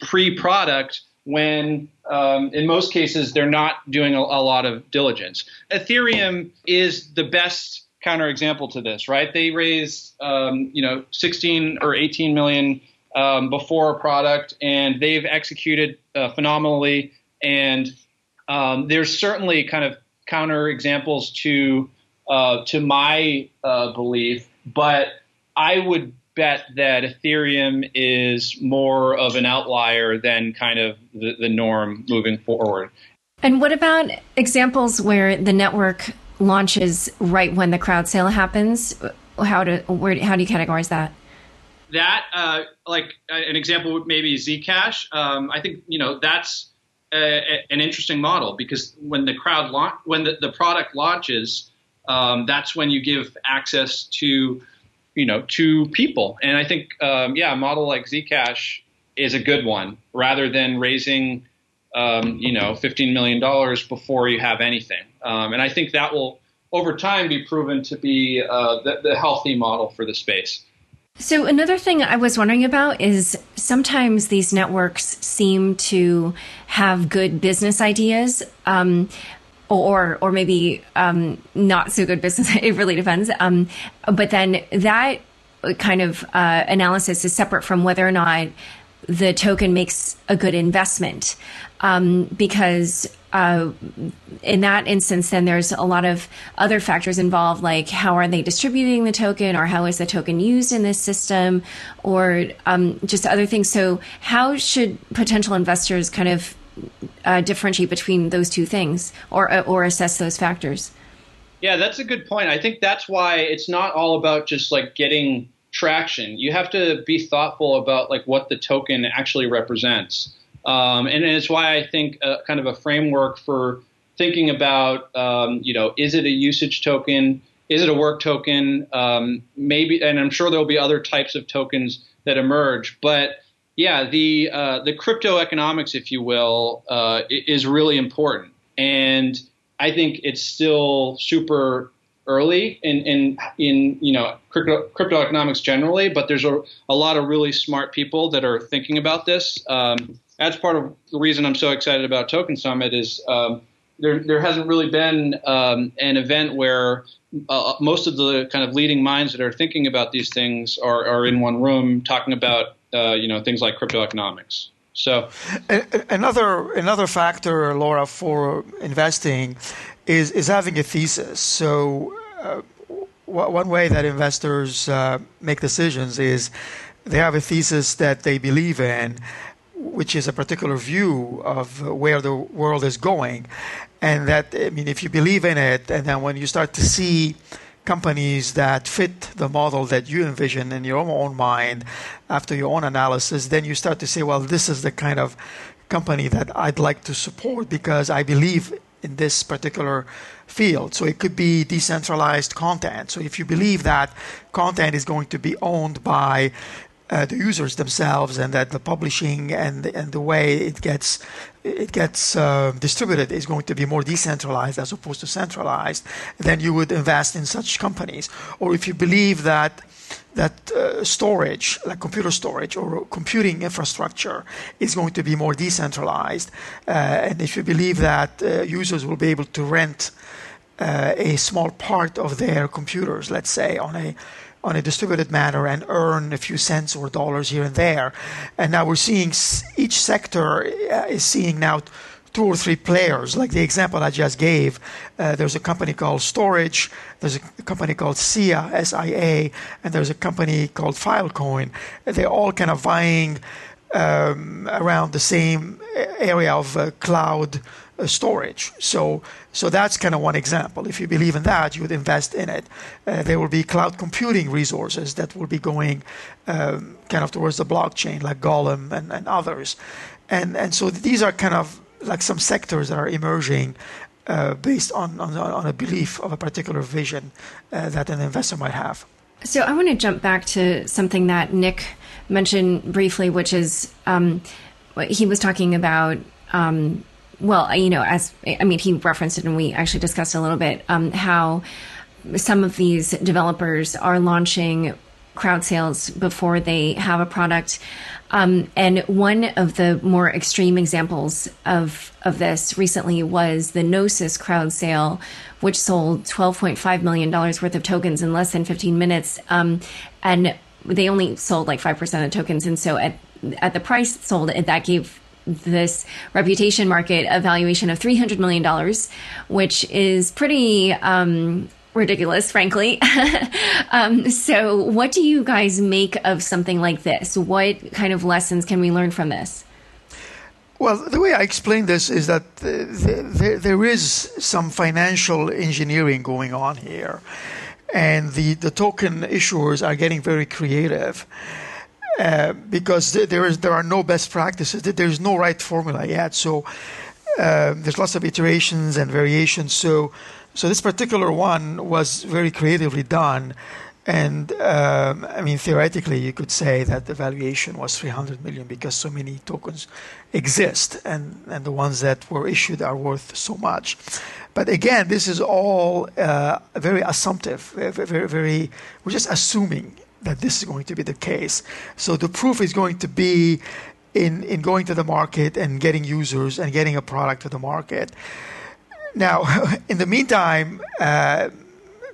pre-product when um, in most cases they're not doing a, a, lot of diligence. Ethereum is the best counterexample to this, right? They raised, um, you know, 16 or 18 million um, before a product, and they've executed uh, phenomenally. And um, there's certainly kind of counterexamples to uh, to my uh, belief, but I would bet that Ethereum is more of an outlier than kind of the, the norm moving forward. And what about examples where the network launches right when the crowd sale happens? How do where how do you categorize that? That uh, like an example would maybe Zcash. Um, I think you know that's a, a, an interesting model because when the crowd launch when the, the product launches, um, that's when you give access to you know to people. And I think um, yeah, a model like Zcash is a good one rather than raising um, you know fifteen million dollars before you have anything. Um, and I think that will over time be proven to be uh, the, the healthy model for the space. So, another thing I was wondering about is sometimes these networks seem to have good business ideas, um, or or maybe um, not so good business. *laughs* It really depends. Um, but then that kind of uh, analysis is separate from whether or not the token makes a good investment, um, because uh, in that instance, then there's a lot of other factors involved, like how are they distributing the token, or how is the token used in this system, or um, just other things. So, how should potential investors kind of uh, differentiate between those two things, or uh, or assess those factors? Yeah, that's a good point. I think that's why it's not all about just like getting traction. You have to be thoughtful about like what the token actually represents. Um, and it's why I think a, kind of a framework for thinking about, um, you know, is it a usage token? Is it a work token? Um, maybe, and I'm sure there will be other types of tokens that emerge. But yeah, the uh, the crypto economics, if you will, uh, is really important, and I think it's still super early in in in you know crypto, crypto economics generally. But there's a, a lot of really smart people that are thinking about this. Um, that's part of the reason I'm so excited about Token Summit is um, there there hasn't really been um, an event where uh, most of the kind of leading minds that are thinking about these things are, are in one room talking about uh, you know things like crypto economics. So another another factor, Laura, for investing is is having a thesis. So uh, one way that investors uh, make decisions is they have a thesis that they believe in which is a particular view of where the world is going. And that, I mean, if you believe in it, and then when you start to see companies that fit the model that you envision in your own mind after your own analysis, then you start to say, well, this is the kind of company that I'd like to support because I believe in this particular field. So it could be decentralized content. So if you believe that content is going to be owned by uh, the users themselves, and that the publishing and and the way it gets it gets uh, distributed is going to be more decentralized as opposed to centralized, then you would invest in such companies. Or if you believe that that uh, storage, like computer storage or computing infrastructure, is going to be more decentralized, uh, and if you believe that uh, users will be able to rent uh, a small part of their computers, let's say on a on a distributed manner and earn a few cents or dollars here and there. And now we're seeing each sector uh, is seeing now two or three players. Like the example I just gave, uh, there's a company called Storj, there's a company called SIA, S-I-A, and there's a company called Filecoin. They're all kind of vying um, around the same area of uh, cloud uh, storage. So, so that's kind of one example. If you believe in that, you would invest in it. Uh, there will be cloud computing resources that will be going um, kind of towards the blockchain, like Golem and, and others. And and so these are kind of like some sectors that are emerging uh, based on, on, on a belief of a particular vision uh, that an investor might have. So I want to jump back to something that Nick mentioned briefly, which is um, he was talking about um, well, you know, as I mean, he referenced it and we actually discussed a little bit um, how some of these developers are launching crowd sales before they have a product. Um, and one of the more extreme examples of of this recently was the Gnosis crowd sale, which sold $12.5 million worth of tokens in less than 15 minutes. Um, and they only sold like five percent of tokens, and so at at the price sold, that gave this reputation market a valuation of three hundred million dollars, which is pretty. Um, ridiculous, frankly. *laughs* um, so, what do you guys make of something like this? What kind of lessons can we learn from this? Well, the way I explain this is that there, there is some financial engineering going on here, and the, the token issuers are getting very creative. Uh, because there is there are no best practices. There's no right formula yet. So uh, there's lots of iterations and variations. So so this particular one was very creatively done, and um, I mean, theoretically, you could say that the valuation was 300 million because so many tokens exist, and, and the ones that were issued are worth so much. But again, this is all uh, very assumptive, very, very, we're just assuming that this is going to be the case. So the proof is going to be in, in going to the market and getting users and getting a product to the market. Now, *laughs* in the meantime, uh,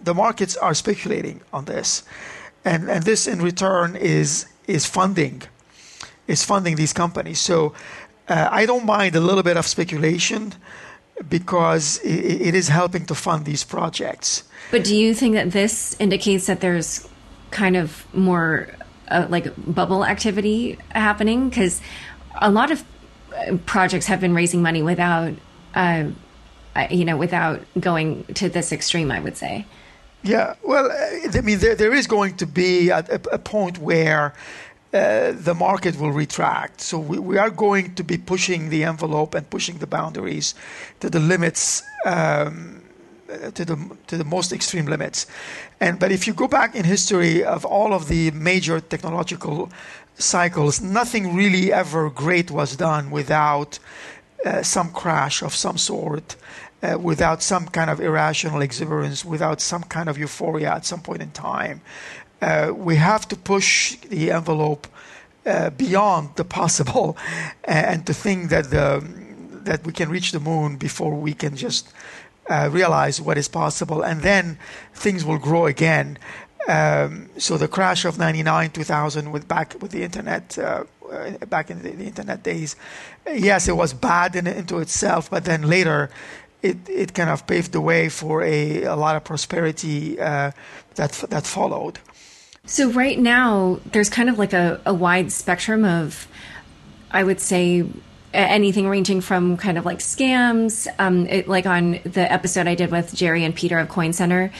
the markets are speculating on this, and and this in return is is funding, is funding these companies. So uh, I don't mind a little bit of speculation because it, it is helping to fund these projects. But do you think that this indicates that there's kind of more uh, like bubble activity happening? Because a lot of uh, projects have been raising money without, uh, you know, without going to this extreme. I would say. Yeah, well, uh, I mean, there, there is going to be a, a point where uh, the market will retract. So we, we, are going to be pushing the envelope and pushing the boundaries to the limits, um, to the to the most extreme limits. And but if you go back in history of all of the major technological cycles, nothing really ever great was done without uh, some crash of some sort uh, without some kind of irrational exuberance, without some kind of euphoria at some point in time. Uh, we have to push the envelope uh, beyond the possible *laughs* and to think that the that we can reach the moon before we can just uh, realize what is possible, and then things will grow again. Um, so the crash of '99, 2000, with back with the internet, uh, uh, back in the, the, internet days, yes, it was bad in, into itself, but then later it, it kind of paved the way for a, a lot of prosperity uh, that that followed. So right now, there's kind of like a, a wide spectrum of, I would say, anything ranging from kind of like scams, um, it, like on the episode I did with Jerry and Peter of Coin Center.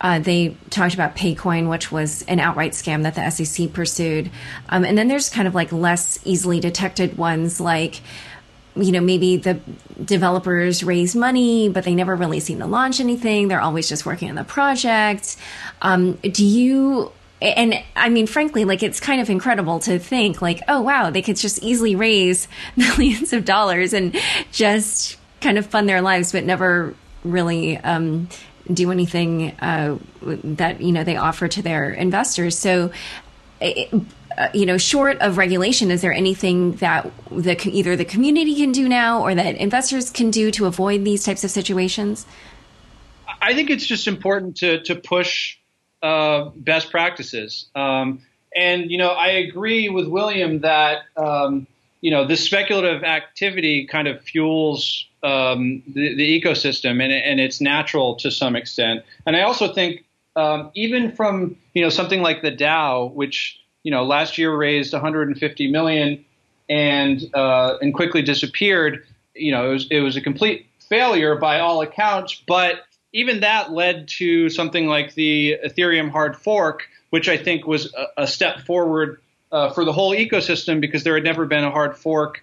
Uh, they talked about Paycoin, which was an outright scam that the SEC pursued. Um, and then there's kind of like less easily detected ones like you know, maybe the developers raise money, but they never really seem to launch anything. They're always just working on the project. Um, do you, and I mean, frankly, like it's kind of incredible to think, like, oh, wow, they could just easily raise *laughs* millions of dollars and just kind of fund their lives, but never really um, do anything uh, that, you know, they offer to their investors. So, it, uh, you know, short of regulation, is there anything that the either the community can do now or that investors can do to avoid these types of situations? I think it's just important to to push uh, best practices. Um, and you know, I agree with William that um, you know this speculative activity kind of fuels um, the, the, ecosystem, and, and, it's natural to some extent. And I also think um, even from you know something like the DAO, which you know, last year raised 150 million and uh, and quickly disappeared. You know, it was it was a complete failure by all accounts. But even that led to something like the Ethereum hard fork, which I think was a, a step forward uh, for the whole ecosystem because there had never been a hard fork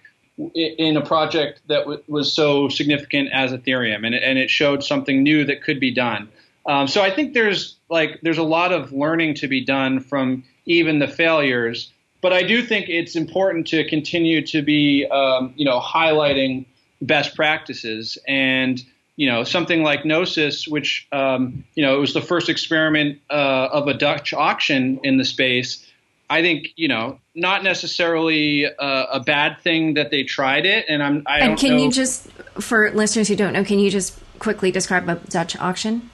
in a project that w- was so significant as Ethereum, and it, and it showed something new that could be done. Um, so I think there's like there's a lot of learning to be done from even the failures. But I do think it's important to continue to be, um, you know, highlighting best practices and you know something like Gnosis, which um, you know it was the first experiment uh, of a Dutch auction in the space. I think you know not necessarily a, a bad thing that they tried it, and I'm. I and can know. you just, for listeners who don't know, can you just quickly describe a Dutch auction?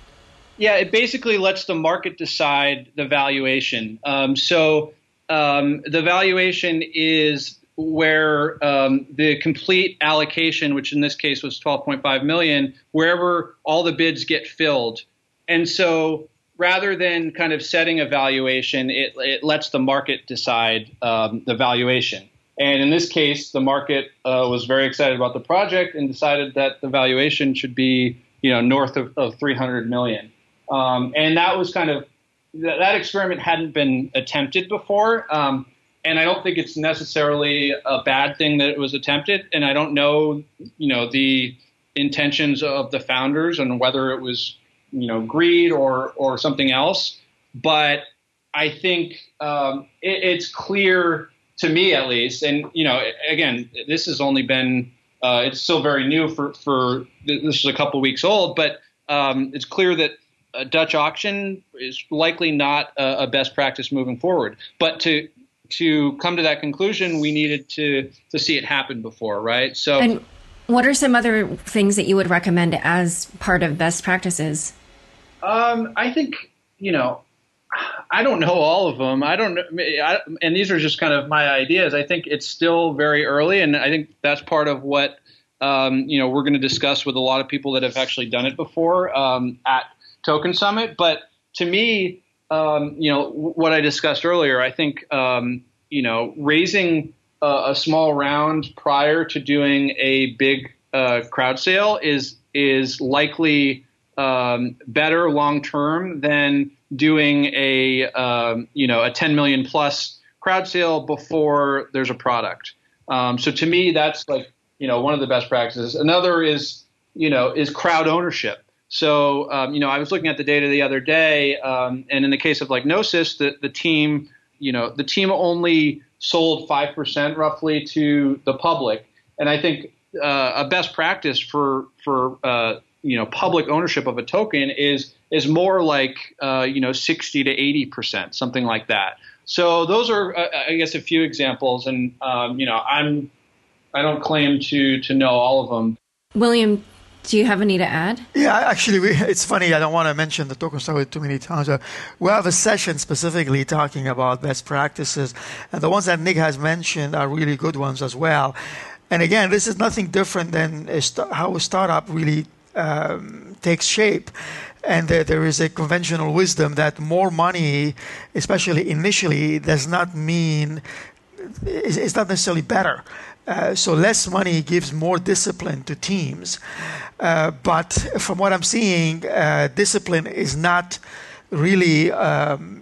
Yeah, it basically lets the market decide the valuation. Um, so um, the valuation is where um, the complete allocation, which in this case was 12.5 million, wherever all the bids get filled. And so rather than kind of setting a valuation, it, it lets the market decide um, the valuation. And in this case, the market uh, was very excited about the project and decided that the valuation should be, you know, north of, of 300 million. Um, and that was kind of that, that experiment hadn't been attempted before. Um, and I don't think it's necessarily a bad thing that it was attempted. And I don't know, you know, the intentions of the founders and whether it was, you know, greed or or something else. But I think um, it, it's clear to me, at least. And you know, again, this has only been uh, it's still very new for for this is a couple weeks old, but um, it's clear that a Dutch auction is likely not a, a best practice moving forward. But to to come to that conclusion, we needed to to see it happen before, right? So, and what are some other things that you would recommend as part of best practices? Um, I think you know, I don't know all of them. I don't I, and these are just kind of my ideas. I think it's still very early, and I think that's part of what um, you know we're going to discuss with a lot of people that have actually done it before um, at Token Summit. But to me, um, you know, what I discussed earlier, I think, um, you know, raising a, a, small round prior to doing a big uh, crowd sale is is likely um, better long term than doing a um, you know a 10 million plus crowd sale before there's a product. Um, so to me, that's like you know one of the best practices. Another is you know is crowd ownership. So, um, you know, I was looking at the data the other day, um, and in the case of like Gnosis, the, the team, you know, the team only sold 5% roughly to the public. And I think uh, a best practice for, for uh, you know, public ownership of a token is, is more like, uh, you know, 60 to 80%, something like that. So those are, uh, I guess, a few examples. And, um, you know, I'm, I don't claim to, to know all of them. William, do you have any to add? Yeah, actually, we, *laughs* it's funny. I don't want to mention the token story too many times. we have a session specifically talking about best practices, and the ones that Nick has mentioned are really good ones as well. And again, this is nothing different than a st- how a startup really um, takes shape. And there, there is a conventional wisdom that more money, especially initially, does not mean it's not necessarily better. Uh, so less money gives more discipline to teams. Uh, but from what I'm seeing, uh, discipline is not really um,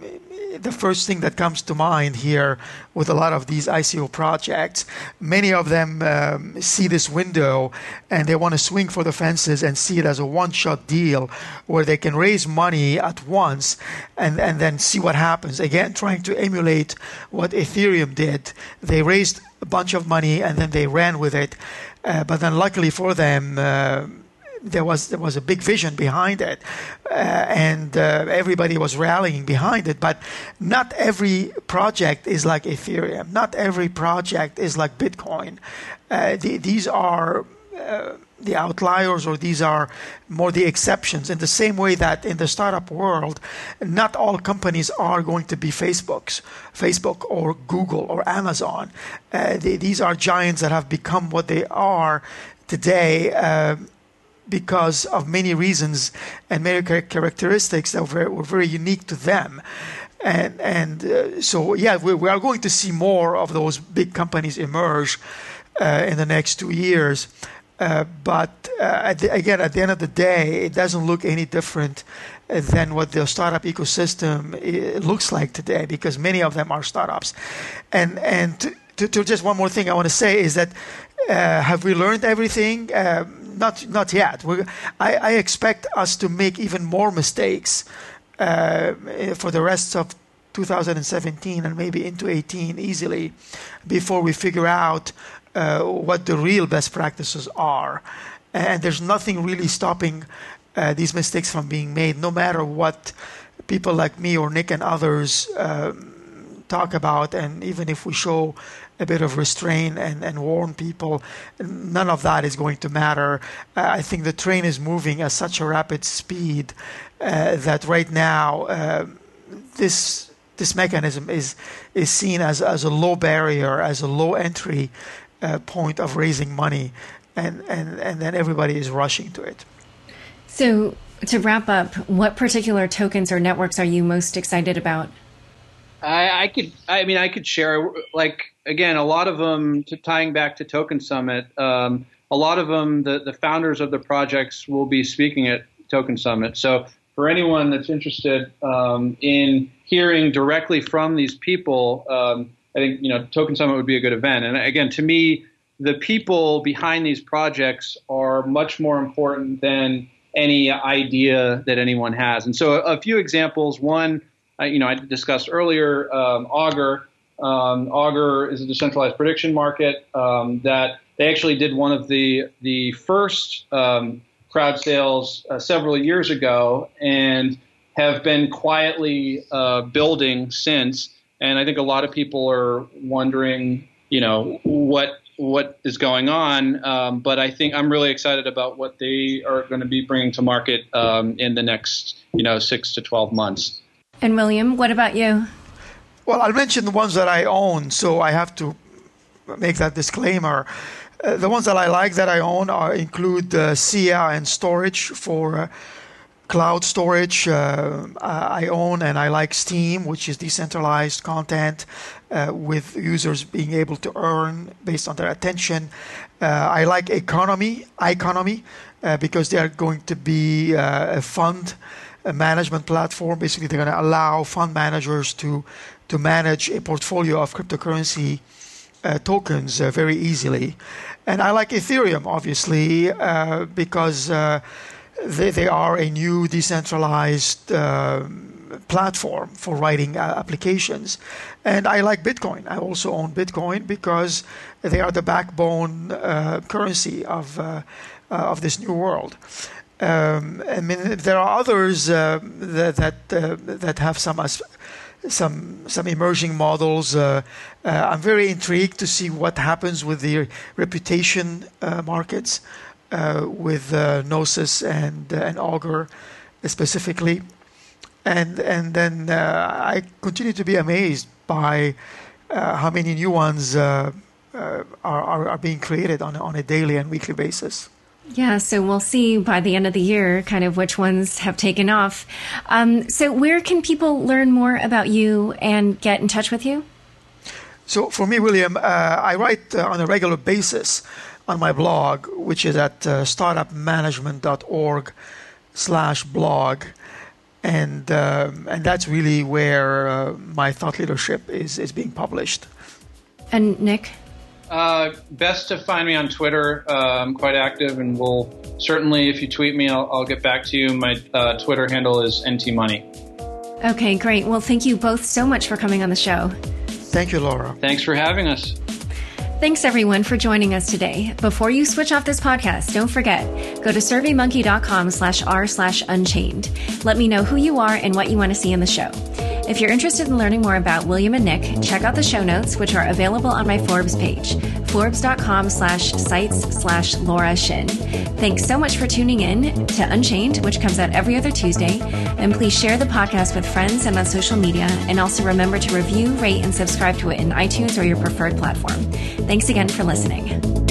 the first thing that comes to mind here with a lot of these ICO projects. Many of them um, see this window and they want to swing for the fences and see it as a one shot deal where they can raise money at once and, and then see what happens. Again, trying to emulate what Ethereum did. They raised a bunch of money and then they ran with it. Uh, but then, luckily for them, uh, there was there was a big vision behind it, uh, and uh, everybody was rallying behind it. But not every project is like Ethereum. Not every project is like Bitcoin. Uh, the, these are uh, the outliers or these are more the exceptions in the same way that in the startup world not all companies are going to be facebook's facebook or google or amazon uh, they, these are giants that have become what they are today uh, because of many reasons and many characteristics that were, were very unique to them. And, and uh, so, yeah, we, we, are going to see more of those big companies emerge uh, in the next two years. Uh, but uh, at the, again, at the end of the day, it doesn't look any different than what the startup ecosystem uh, looks like today because many of them are startups. And, and to, to, just one more thing I want to say is that uh, have we learned everything? Um, not not yet. I, I, expect us to make even more mistakes uh, for the rest of 2017 and maybe into 18 easily before we figure out uh, what the real best practices are. And there's nothing really stopping uh, these mistakes from being made, no matter what people like me or Nick and others um, talk about. And even if we show a bit of restraint and, and warn people. None of that is going to matter. Uh, I think the train is moving at such a rapid speed uh, that right now uh, this this mechanism is is seen as as a low barrier, as a low entry uh, point of raising money, and and and then everybody is rushing to it. So to wrap up, what particular tokens or networks are you most excited about? I, I could, I mean, I could share like again a lot of them. To tying back to Token Summit, um, a lot of them, the the founders of the projects will be speaking at Token Summit. So for anyone that's interested um, in hearing directly from these people, um, I think you know Token Summit would be a good event. And again, to me, the people behind these projects are much more important than any idea that anyone has. And so, a, a few examples. One, uh, you know, I discussed earlier, um, Augur. Um, Augur is a decentralized prediction market um, that they actually did one of the the first um, crowd sales uh, several years ago and have been quietly uh, building since. And I think a lot of people are wondering, you know, what what is going on. Um, but I think I'm really excited about what they are going to be bringing to market um, in the next, you know, six to twelve months. And William, what about you? Well, I'll mention the ones that I own, so I have to make that disclaimer. Uh, the ones that I like that I own are, include uh, SIA and Storj for uh, cloud storage. Uh, I own and I like Steem, which is decentralized content uh, with users being able to earn based on their attention. Uh, I like Iconomi, Iconomi, because they are going to be a fund a management platform. Basically, they're going to allow fund managers to to manage a portfolio of cryptocurrency uh, tokens uh, very easily. And I like Ethereum, obviously, uh, because they, they are a new decentralized platform for writing uh, applications. And I like Bitcoin. I also own Bitcoin because they are the backbone uh, currency of uh, of this new world. Um, I mean, there are others that that, that have some some some emerging models. Uh, uh, I'm very intrigued to see what happens with the reputation uh, markets, uh, with uh, Gnosis and uh, and Augur specifically, and and then I continue to be amazed by how many new ones are, are, are being created on on a daily and weekly basis. Yeah, so we'll see by the end of the year kind of which ones have taken off. Um, so, where can people learn more about you and get in touch with you? So, for me, William, uh, I write uh, on a regular basis on my blog, which is at uh, startupmanagement.org slash blog. And, um, and that's really where uh, my thought leadership is, is being published. And Nick? Uh, best to find me on Twitter. Uh, I'm quite active, and will certainly, if you tweet me, I'll, I'll get back to you. My uh, Twitter handle is ntmoney. Okay, great. Well, thank you both so much for coming on the show. Thank you, Laura. Thanks for having us. Thanks everyone for joining us today. Before you switch off this podcast, don't forget, go to surveymonkey.com slash r slash unchained. Let me know who you are and what you want to see in the show. If you're interested in learning more about William and Nick, check out the show notes, which are available on my Forbes page, forbes.com slash sites slash Laura Shin. Thanks so much for tuning in to Unchained, which comes out every other Tuesday. And please share the podcast with friends and on social media. And also remember to review, rate, and subscribe to it in iTunes or your preferred platform. Thanks again for listening.